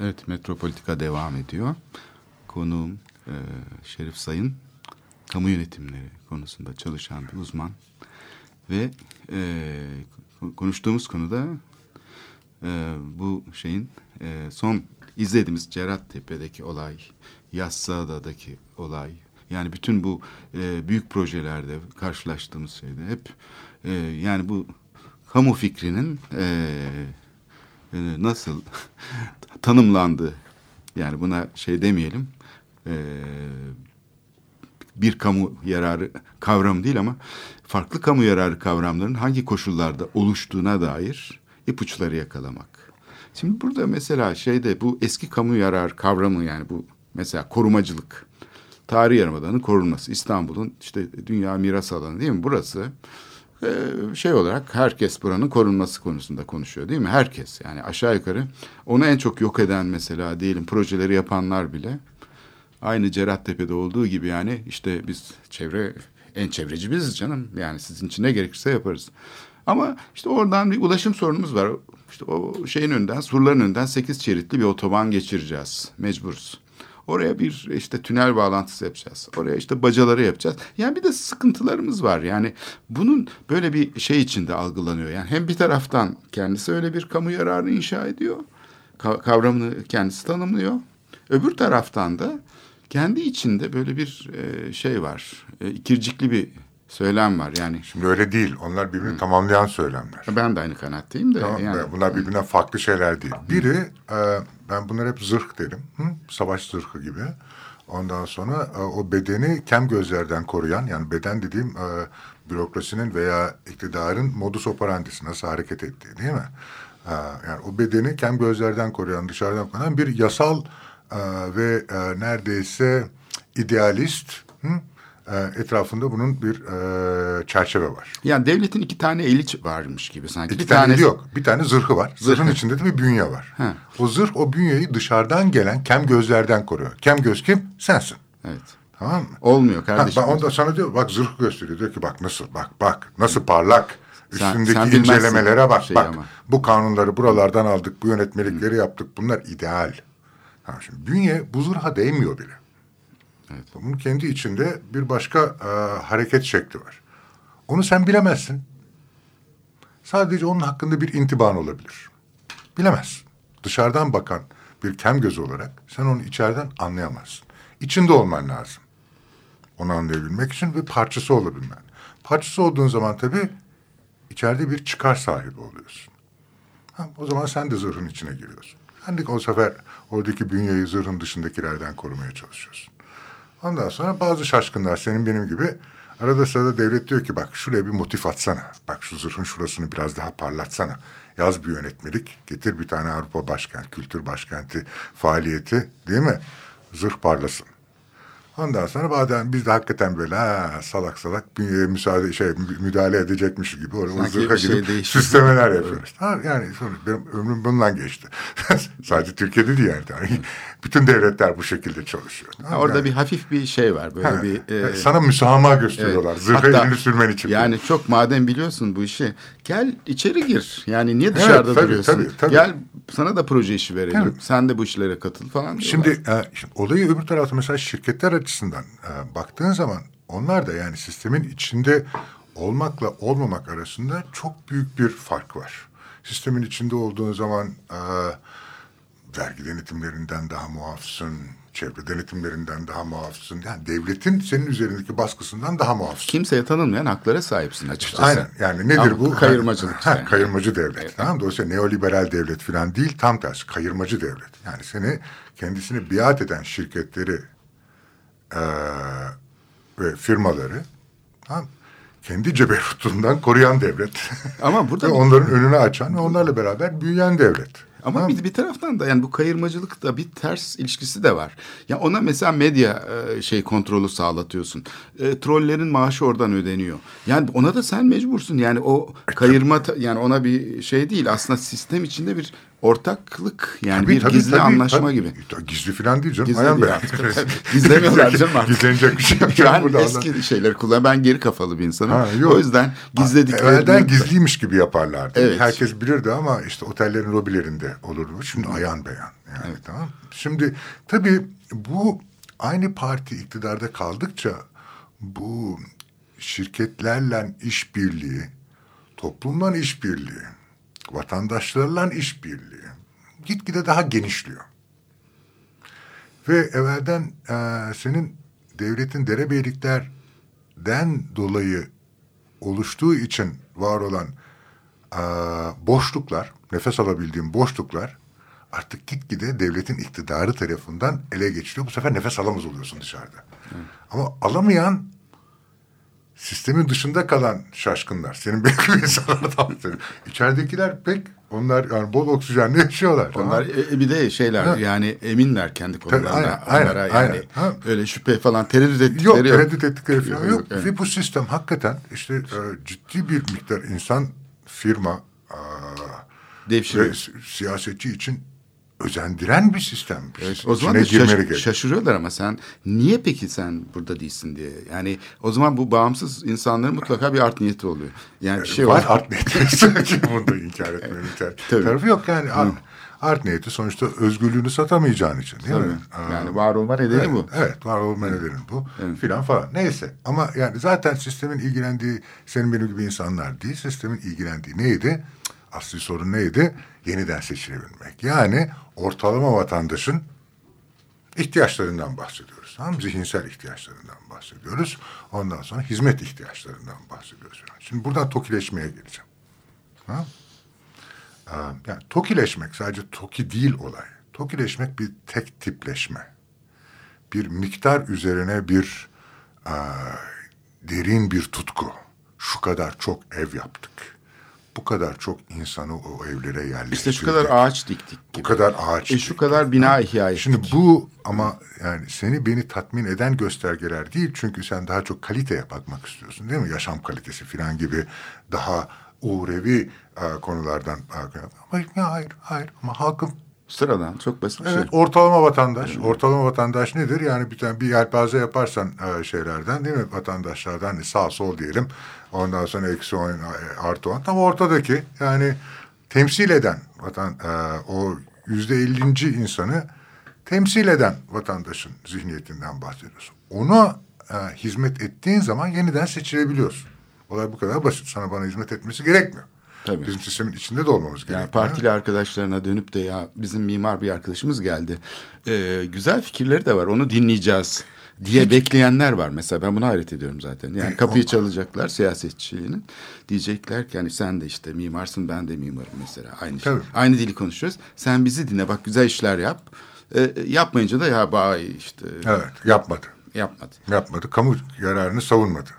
Evet, Metropolitika devam ediyor. Konuğum e, Şerif Sayın, kamu yönetimleri konusunda çalışan bir uzman. Ve e, konuştuğumuz konuda e, bu şeyin e, son izlediğimiz Cerattepe'deki olay, Yassıada'daki olay, yani bütün bu e, büyük projelerde karşılaştığımız şeyde hep e, yani bu kamu fikrinin e, e, nasıl *laughs* tanımlandı yani buna şey demeyelim e, bir kamu yararı kavramı değil ama farklı kamu yararı kavramların hangi koşullarda oluştuğuna dair ipuçları yakalamak. Şimdi burada mesela şeyde bu eski kamu yarar kavramı yani bu mesela korumacılık. Tarihi Yarımada'nın korunması. İstanbul'un işte dünya miras alanı değil mi? Burası şey olarak herkes buranın korunması konusunda konuşuyor değil mi? Herkes yani aşağı yukarı onu en çok yok eden mesela diyelim projeleri yapanlar bile aynı Cerattepe'de olduğu gibi yani işte biz çevre en çevreci biziz canım. Yani sizin için ne gerekirse yaparız. Ama işte oradan bir ulaşım sorunumuz var. İşte o şeyin önünden, surların önünden sekiz şeritli bir otoban geçireceğiz. Mecburuz. Oraya bir işte tünel bağlantısı yapacağız. Oraya işte bacaları yapacağız. Yani bir de sıkıntılarımız var. Yani bunun böyle bir şey içinde algılanıyor. Yani hem bir taraftan kendisi öyle bir kamu yararını inşa ediyor. Kavramını kendisi tanımlıyor. Öbür taraftan da kendi içinde böyle bir e, şey var. E, ikircikli bir söylem var yani. Şimdi öyle değil. Onlar birbirini Hı. tamamlayan söylemler. Ben de aynı kanattayım de. Tamam, yani. Bunlar birbirinden farklı şeyler değil. Biri e, ben bunlar hep zırh derim. Hı? Savaş zırhı gibi. Ondan sonra e, o bedeni kem gözlerden koruyan yani beden dediğim e, bürokrasinin veya iktidarın modus operandisi nasıl hareket ettiği değil mi? E, yani o bedeni kem gözlerden koruyan dışarıdan koruyan bir yasal e, ve e, neredeyse idealist hı? E, etrafında bunun bir e, çerçeve var. Yani devletin iki tane eli varmış gibi sanki. İki bir tane eli yok. Bir tane zırhı var. Zırhın içinde de bir bünye var. Ha. O zırh o bünyeyi dışarıdan gelen kem gözlerden koruyor. Kem göz kim? Sensin. Evet. Tamam mı? Olmuyor kardeşim. Ha, onda sana diyor bak zırh gösteriyor. Diyor ki bak nasıl bak bak nasıl parlak. Üstündeki sen, sen incelemelere bak şey bak. Ama. Bu kanunları buralardan aldık. Bu yönetmelikleri Hı. yaptık. Bunlar ideal. Ha, şimdi bünye bu zırha değmiyor bile. Evet. Bunun kendi içinde bir başka e, hareket şekli var. Onu sen bilemezsin. Sadece onun hakkında bir intiban olabilir. Bilemezsin. Dışarıdan bakan bir kem gözü olarak sen onu içeriden anlayamazsın. İçinde olman lazım. Onu anlayabilmek için ve parçası olabilmen. Parçası olduğun zaman tabii içeride bir çıkar sahibi oluyorsun. Ha, o zaman sen de zırhın içine giriyorsun. Sen de o sefer oradaki bünyeyi zırhın dışındakilerden korumaya çalışıyorsun. Ondan sonra bazı şaşkınlar senin benim gibi arada sırada devlet diyor ki bak şuraya bir motif atsana. Bak şu zırhın şurasını biraz daha parlatsana. Yaz bir yönetmelik, getir bir tane Avrupa başkent, kültür başkenti faaliyeti değil mi? Zırh parlasın. Ondan sonra bazen biz de hakikaten böyle ha, salak salak müsaade şey müdahale edecekmiş gibi oraya zırha şey gidip süslemeler *laughs* yapıyoruz. Ha, yani sonra benim ömrüm bundan geçti. *laughs* Sadece Türkiye'de değil yani. Bütün devletler bu şekilde çalışıyor. Ha, orada yani, bir hafif bir şey var böyle ha, bir e, sana müsamaha gösteriyorlar. Evet, Zırha elini sürmen için. Yani çok madem biliyorsun bu işi gel içeri gir. Yani niye dışarıda evet, tabii, duruyorsun? Tabii, tabii. Gel sana da proje işi verelim. Evet. Sen de bu işlere katıl falan. Şimdi, e, şimdi olayı öbür tarafta mesela şirketler açısından e, baktığın zaman onlar da yani sistemin içinde olmakla olmamak arasında çok büyük bir fark var. Sistemin içinde olduğun zaman e, vergi denetimlerinden daha muafsın, çevre denetimlerinden daha muafsın. Yani devletin senin üzerindeki baskısından daha muafsın. Kimseye tanınmayan haklara sahipsin açıkçası. Aynen. Yani nedir Ama bu? Kayırmacılık. Ha, yani. Kayırmacı devlet. Evet. Tamam Dolayısıyla neoliberal devlet falan değil. Tam tersi kayırmacı devlet. Yani seni kendisini biat eden şirketleri e, ve firmaları tamam, kendi ceberutundan koruyan devlet. Ama burada *laughs* ve onların önünü açan ve onlarla beraber büyüyen devlet. Ama tamam. bir, bir taraftan da yani bu kayırmacılıkta bir ters ilişkisi de var. Ya ona mesela medya e, şey kontrolü sağlatıyorsun. E, trollerin maaşı oradan ödeniyor. Yani ona da sen mecbursun. Yani o kayırma yani ona bir şey değil. Aslında sistem içinde bir ortaklık yani tabii, bir tabii, gizli tabii, anlaşma tabii. gibi. Gizli falan değil canım. Gizli Ayhan değil artık. *laughs* Gizlemiyorlar canım artık. Gizlenecek bir şey yok. *laughs* Ben burada eski Allah. şeyleri kullan. Ben geri kafalı bir insanım. Ha, yok. O yüzden gizledikleri... Evvelden gizliymiş gibi yaparlardı. Evet. Herkes bilirdi ama işte otellerin lobilerinde olurdu. Şimdi ayan beyan. Yani, evet. tamam. Şimdi tabii bu aynı parti iktidarda kaldıkça bu şirketlerle işbirliği, toplumla işbirliği, vatandaşlarla işbirliği gitgide daha genişliyor. Ve evvelden e, senin devletin derebeyliklerden dolayı oluştuğu için var olan e, boşluklar, nefes alabildiğim boşluklar artık gitgide devletin iktidarı tarafından ele geçiriyor. Bu sefer nefes alamaz oluyorsun dışarıda. Hı. Ama alamayan sistemin dışında kalan şaşkınlar. Senin belki insanlardan İçeridekiler pek onlar yani bol oksijenle yaşıyorlar. Onlar tamam. e, bir de şeyler ha. yani eminler kendi konularında. Aynen, Onlara aynen, yani ha. öyle şüphe falan tereddüt ettikleri yok. Yok tereddüt ettikleri falan yok. yok. Evet. Ve bu sistem hakikaten işte e, ciddi bir miktar insan, firma e, ve siyasetçi için özendiren bir sistem. Evet, o zaman da şaş şaşırıyorlar ama sen niye peki sen burada değilsin diye. Yani o zaman bu bağımsız insanların mutlaka bir art niyeti oluyor. Yani bir şey var. Var art niyeti. *laughs* Bunu da inkar etmenin tarafı yok yani. Art, art niyeti sonuçta özgürlüğünü satamayacağın için değil Tabii. mi? Yani var olma nedeni evet, bu. Evet var olma nedeni bu evet. filan falan. Neyse ama yani zaten sistemin ilgilendiği senin benim gibi insanlar değil. Sistemin ilgilendiği neydi? Asli sorun neydi? Yeniden seçilebilmek. Yani ortalama vatandaşın ihtiyaçlarından bahsediyoruz. Tamam Zihinsel ihtiyaçlarından bahsediyoruz. Ondan sonra hizmet ihtiyaçlarından bahsediyoruz. Şimdi buradan tokileşmeye geleceğim. Ha? Yani tokileşmek sadece toki değil olay. Tokileşmek bir tek tipleşme. Bir miktar üzerine bir a, derin bir tutku. Şu kadar çok ev yaptık bu kadar çok insanı o evlere yerleştirdik. İşte şu kadar ağaç diktik gibi. Bu kadar ağaç e, Şu kadar bina ihya ettik. Şimdi bu ama yani seni beni tatmin eden göstergeler değil. Çünkü sen daha çok kaliteye bakmak istiyorsun değil mi? Yaşam kalitesi falan gibi daha uğrevi e, konulardan. Ama hayır, hayır. Ama halkın Sıradan çok basit bir evet, şey. Ortalama vatandaş. Evet. Ortalama vatandaş nedir? Yani bir tane bir yelpaze yaparsan e, şeylerden değil mi? Vatandaşlardan hani sağ sol diyelim. Ondan sonra eksi on artı on. Tam ortadaki yani temsil eden vatan e, o yüzde ellinci insanı temsil eden vatandaşın zihniyetinden bahsediyorsun. Ona e, hizmet ettiğin zaman yeniden seçilebiliyorsun. Olay bu kadar basit. Sana bana hizmet etmesi gerekmiyor. Tabii. Bizim sistemin içinde de olmamız gerekiyor. Yani partili arkadaşlarına dönüp de ya bizim mimar bir arkadaşımız geldi. Ee, güzel fikirleri de var onu dinleyeceğiz diye bekleyenler var. Mesela ben bunu hayret ediyorum zaten. Yani kapıyı çalacaklar siyasetçinin. Diyecekler ki yani sen de işte mimarsın ben de mimarım mesela. Aynı şey. Aynı dili konuşuyoruz. Sen bizi dinle bak güzel işler yap. Ee, yapmayınca da ya bay işte. Evet yapmadı. Yapmadı. Yapmadı. Kamu yararını savunmadı.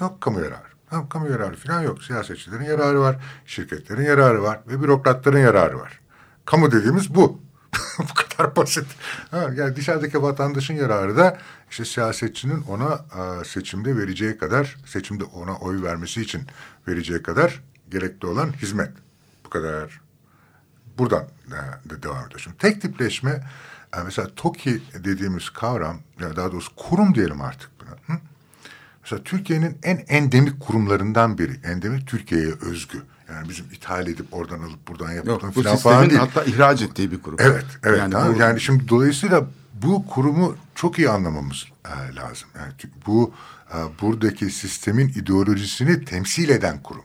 Yok kamu yararı. Tamam, kamu yararı falan yok. Siyasetçilerin yararı var, şirketlerin yararı var ve bürokratların yararı var. Kamu dediğimiz bu. *laughs* bu kadar basit. Ha, yani dışarıdaki vatandaşın yararı da işte siyasetçinin ona a, seçimde vereceği kadar, seçimde ona oy vermesi için vereceği kadar gerekli olan hizmet. Bu kadar. Buradan de devam ediyor. Şimdi tek tipleşme, yani mesela TOKİ dediğimiz kavram, ya daha doğrusu kurum diyelim artık buna. Hı? Mesela Türkiye'nin en endemik kurumlarından biri. Endemik Türkiye'ye özgü. Yani bizim ithal edip oradan alıp buradan yapıp Yok, falan falan değil. hatta ihraç ettiği bir kurum. Evet, evet. Yani, tamam. bu... yani şimdi dolayısıyla bu kurumu çok iyi anlamamız e, lazım. Yani bu e, buradaki sistemin ideolojisini temsil eden kurum.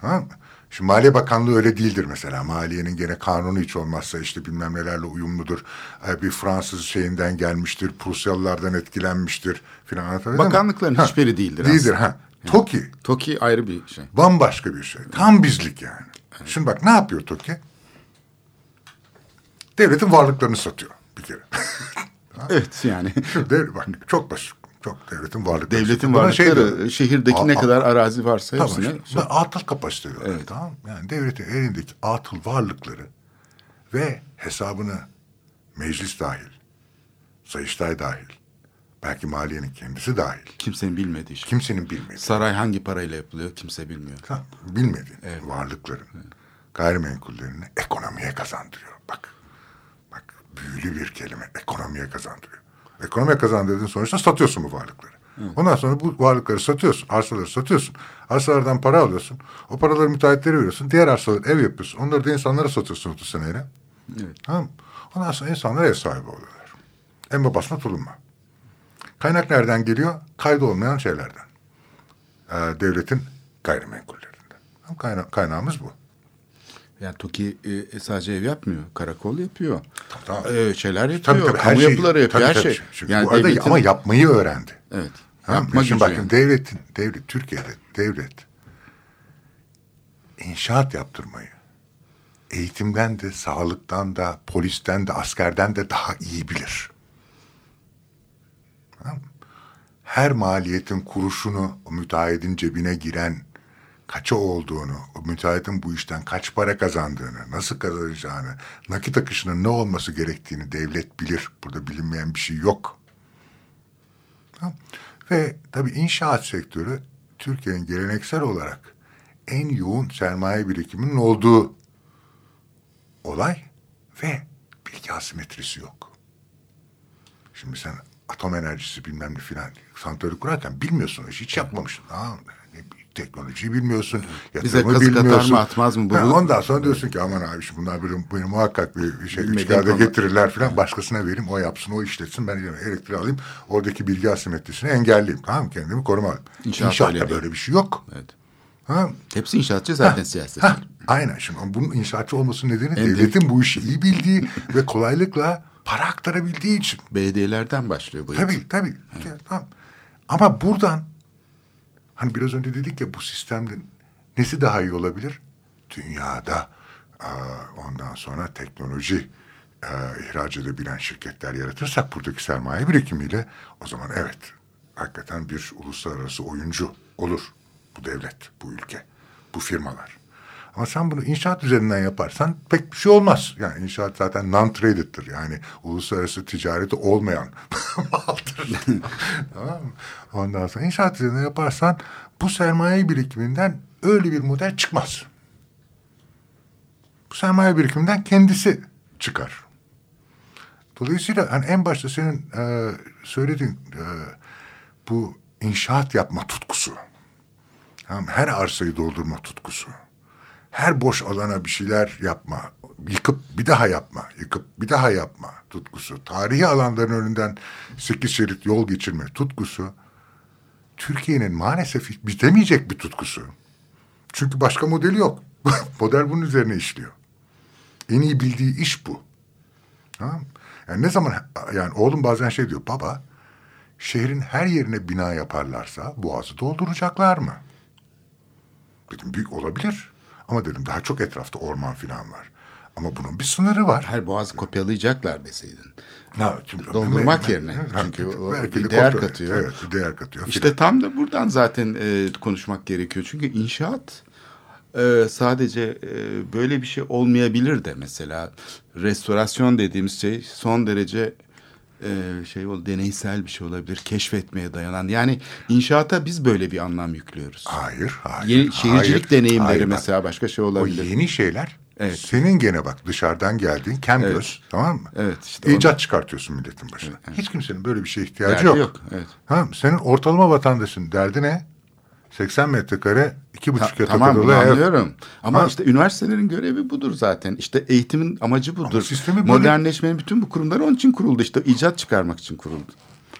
Tamam mı? Şimdi Maliye Bakanlığı öyle değildir mesela. Maliyenin gene kanunu hiç olmazsa işte bilmem nelerle uyumludur. Ee, bir Fransız şeyinden gelmiştir. Prusyalılardan etkilenmiştir filan anlatabildim Bakanlıkların mi? hiçbiri değildir Değildir ha. Yani, TOKİ. TOKİ ayrı bir şey. Bambaşka bir şey. Tam bizlik yani. Evet. Şimdi bak ne yapıyor TOKİ? Devletin varlıklarını satıyor bir kere. *laughs* evet yani. Şimdi bak çok basit. Çok devletin varlıkları. Devletin varlıkları şey şehirdeki a, ne kadar arazi varsa tamam, hepsine. Şey. atıl kapasite diyorlar. Evet. Tamam Yani devletin elindeki atıl varlıkları ve hesabını meclis dahil, Sayıştay dahil, belki maliyenin kendisi dahil. Kimsenin bilmediği şey. Kimsenin bilmediği. Saray hangi parayla yapılıyor kimse bilmiyor. Tamam, bilmediği evet. varlıkların. Evet. gayrimenkullerini ekonomiye kazandırıyor. Bak, bak büyülü bir kelime ekonomiye kazandırıyor. Ekonomiye kazandırdığın sonuçta satıyorsun bu varlıkları. Evet. Ondan sonra bu varlıkları satıyorsun, arsaları satıyorsun. Arsalardan para alıyorsun. O paraları müteahhitlere veriyorsun. Diğer arsaları ev yapıyorsun. Onları da insanlara satıyorsun 30 seneyle. Evet. Tamam Ondan sonra insanlar ev sahibi oluyorlar. En babasına tulunma. Kaynak nereden geliyor? Kaydı olmayan şeylerden. Ee, devletin gayrimenkullerinden. Kayna kaynağımız bu. Yani TOKİ e, sadece ev yapmıyor. Karakol yapıyor. Tamam. Ee, şeyler yapıyor. Tabii, tabii, kamu her yapıları şey, yapıyor. Tabii, her şey. Şimdi yani bu arada devletin... ama yapmayı öğrendi. Evet. Yapma Şimdi bakın yani. devletin, devlet, Türkiye'de devlet inşaat yaptırmayı eğitimden de, sağlıktan da, polisten de, askerden de daha iyi bilir. Her maliyetin kuruşunu o müteahhidin cebine giren kaça olduğunu, müteahhitin bu işten kaç para kazandığını, nasıl kazanacağını, nakit akışının ne olması gerektiğini devlet bilir. Burada bilinmeyen bir şey yok. Ve tabii inşaat sektörü Türkiye'nin geleneksel olarak en yoğun sermaye birikiminin olduğu olay ve bilgi asimetrisi yok. Şimdi sen atom enerjisi bilmem ne filan santrali kurarken bilmiyorsun hiç yapmamışsın. Ha, teknolojiyi bilmiyorsun. Bize kazık bilmiyorsun. atar mı atmaz mı? Ha, ondan sonra diyorsun ki aman abi bunlar benim, benim muhakkak bir şey üç kağıda getirirler filan. Başkasına vereyim o yapsın o işletsin ben elektriği alayım. Oradaki bilgi asimetrisini engelleyeyim. Tamam mı? Kendimi korumalıyım. İnşaat İnşaatta böyle bir şey yok. Evet. Ha? Hepsi inşaatçı zaten siyaset. Aynen şimdi bunun inşaatçı olmasının nedeni en devletin de... bu işi iyi bildiği *laughs* ve kolaylıkla para aktarabildiği için. Belediyelerden başlıyor bu. Tabii tabii. Evet. Tamam. Ama buradan hani biraz önce dedik ya bu sistemde nesi daha iyi olabilir? Dünyada ondan sonra teknoloji ihraç edebilen şirketler yaratırsak buradaki sermaye birikimiyle o zaman evet hakikaten bir uluslararası oyuncu olur bu devlet, bu ülke, bu firmalar. Ama sen bunu inşaat üzerinden yaparsan pek bir şey olmaz. Yani inşaat zaten non-traded'dir. Yani uluslararası ticareti olmayan *laughs* maldır. *laughs* tamam mı? Ondan sonra inşaat üzerinden yaparsan bu sermaye birikiminden öyle bir model çıkmaz. Bu sermaye birikiminden kendisi çıkar. Dolayısıyla hani en başta senin e, söylediğin e, bu inşaat yapma tutkusu. Tamam, her arsayı doldurma tutkusu. Her boş alana bir şeyler yapma. Yıkıp bir daha yapma. Yıkıp bir daha yapma tutkusu. Tarihi alanların önünden sekiz şerit yol geçirme tutkusu. Türkiye'nin maalesef bitemeyecek bir tutkusu. Çünkü başka modeli yok. *laughs* Model bunun üzerine işliyor. En iyi bildiği iş bu. Tamam Yani ne zaman yani oğlum bazen şey diyor baba şehrin her yerine bina yaparlarsa boğazı dolduracaklar mı? Dedim büyük olabilir. Ama dedim daha çok etrafta orman filan var. Ama bunun bir sınırı var. Her boğazı kopyalayacaklar deseydin. Ha, şimdi, Doldurmak ben, yerine. Ben, Çünkü o bir değer kopya, katıyor. Evet bir değer katıyor. İşte tam da buradan zaten e, konuşmak gerekiyor. Çünkü inşaat e, sadece e, böyle bir şey olmayabilir de mesela restorasyon dediğimiz şey son derece e, şey ol deneysel bir şey olabilir. Keşfetmeye dayanan. Yani inşaata biz böyle bir anlam yüklüyoruz. Hayır, hayır. Yeni şehircilik hayır, deneyimleri hayır, mesela başka şey olabilir. O yeni şeyler Evet. Senin gene bak dışarıdan geldiğin kem evet. göz tamam mı? Evet. Işte İcat onu... çıkartıyorsun milletin başına. Evet, evet. Hiç kimsenin böyle bir şeye ihtiyacı Derdi yok. yok. Evet. Tamam Senin ortalama vatandaşın derdi ne? 80 metrekare iki buçuk Ta, tamam, bunu ev. anlıyorum. Ama ha. işte üniversitelerin görevi budur zaten. İşte eğitimin amacı budur. Ama sistemi Modernleşmenin böyle... bütün bu kurumlar onun için kuruldu. İşte icat çıkarmak için kuruldu.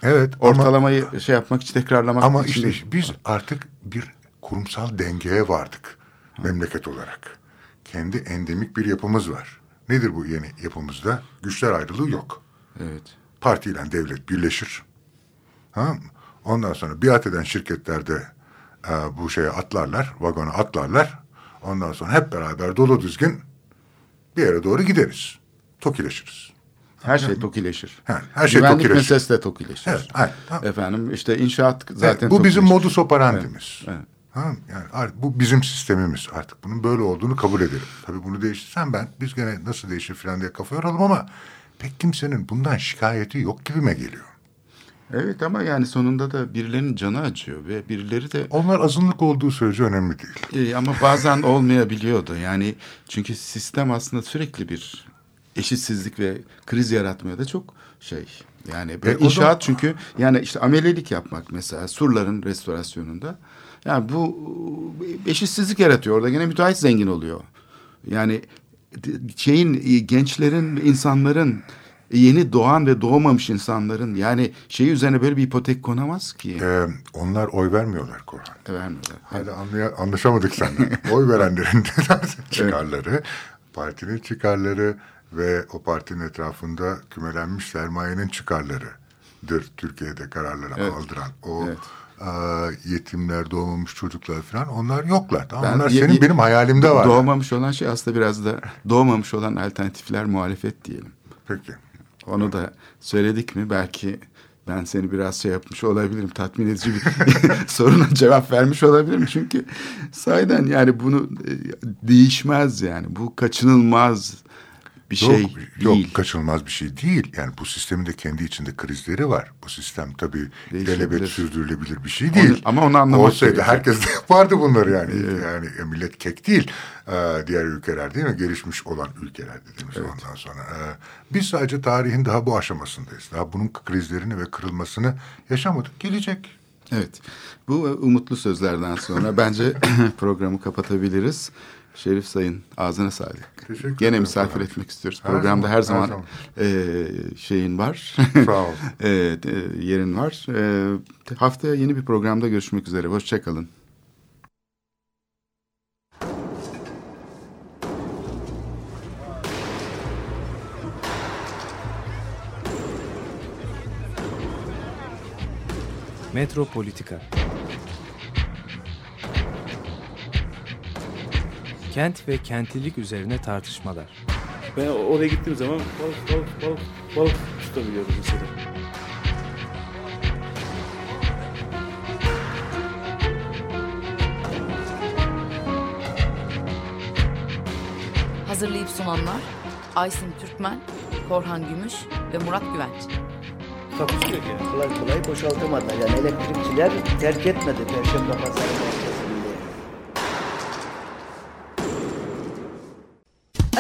Evet. Ortalamayı ama, şey yapmak için tekrarlamak ama için. Ama işte biz artık bir kurumsal dengeye vardık. Ha. Memleket olarak. Kendi endemik bir yapımız var. Nedir bu yeni yapımızda? Güçler ayrılığı yok. Evet. Partiyle devlet birleşir. Ha? Ondan sonra biat eden şirketlerde e, bu şeye atlarlar, vagona atlarlar. Ondan sonra hep beraber dolu düzgün bir yere doğru gideriz. Tokileşiriz. Her şey tokileşir. Her, her şey Güvenlik tokileşir. meselesi de tokileşir. Evet, aynen, tamam. Efendim işte inşaat zaten evet, Bu tokileşir. bizim modus operandimiz. Evet, evet. Tamam yani bu bizim sistemimiz artık bunun böyle olduğunu kabul edelim. Tabii bunu değiştirsen ben biz gene nasıl değişir falan diye kafa yoralım ama pek kimsenin bundan şikayeti yok gibime geliyor. Evet ama yani sonunda da birilerinin canı acıyor ve birileri de... Onlar azınlık olduğu sürece önemli değil. E, ama bazen olmayabiliyordu. Yani çünkü sistem aslında sürekli bir eşitsizlik ve kriz yaratmaya da çok şey. Yani e, inşaat da... çünkü yani işte amelelik yapmak mesela surların restorasyonunda. Yani bu eşitsizlik yaratıyor. Orada gene müteahhit zengin oluyor. Yani şeyin gençlerin, insanların yeni doğan ve doğmamış insanların yani şey üzerine böyle bir ipotek konamaz ki. Ee, onlar oy vermiyorlar Korhan. E, vermiyorlar. Hala anlay anlaşamadık seninle. *laughs* oy verenlerin çıkarları, evet. partinin çıkarları ve o partinin etrafında kümelenmiş sermayenin çıkarlarıdır Türkiye'de kararları evet. aldıran. O evet yetimler, doğmamış çocuklar falan onlar yoklar. Tamam? Ben, onlar senin benim hayalimde var. Doğmamış olan şey aslında biraz da doğmamış olan alternatifler muhalefet diyelim. Peki. Onu da söyledik mi belki ben seni biraz şey yapmış olabilirim tatmin edici bir *laughs* soruna cevap vermiş olabilirim. Çünkü sahiden yani bunu e, değişmez yani. Bu kaçınılmaz bir yok, şey değil. Yok kaçınılmaz bir şey değil. Yani bu sistemin de kendi içinde krizleri var. Bu sistem tabii ilelebet sürdürülebilir bir şey değil. Onu, ama onu anlamak Olsaydı gerekiyor. herkes de *laughs* yapardı bunları yani. Evet. Yani millet kek değil. Ee, diğer ülkeler değil mi? Gelişmiş olan ülkeler dediğimiz evet. ondan sonra. Ee, biz sadece tarihin daha bu aşamasındayız. Daha bunun krizlerini ve kırılmasını yaşamadık. Gelecek. Evet. Bu umutlu sözlerden sonra bence *laughs* programı kapatabiliriz. Şerif Sayın ağzına sağlık. Teşekkür Gene misafir efendim. etmek istiyoruz. Her Programda zaman, her zaman, her zaman. E, şeyin var. Sağ ol. *laughs* e, yerin var. E, haftaya yeni bir programda görüşmek üzere. Hoşçakalın. Metropolitika Kent ve kentlilik üzerine tartışmalar. Ben oraya gittiğim zaman balık balık balık balık tutabiliyorum mesela. Hazırlayıp sunanlar Aysin Türkmen, Korhan Gümüş ve Murat Güvenç. Takusu yok yani. Kolay kolay boşaltamadılar. Yani elektrikçiler terk etmedi Perşembe Pazarı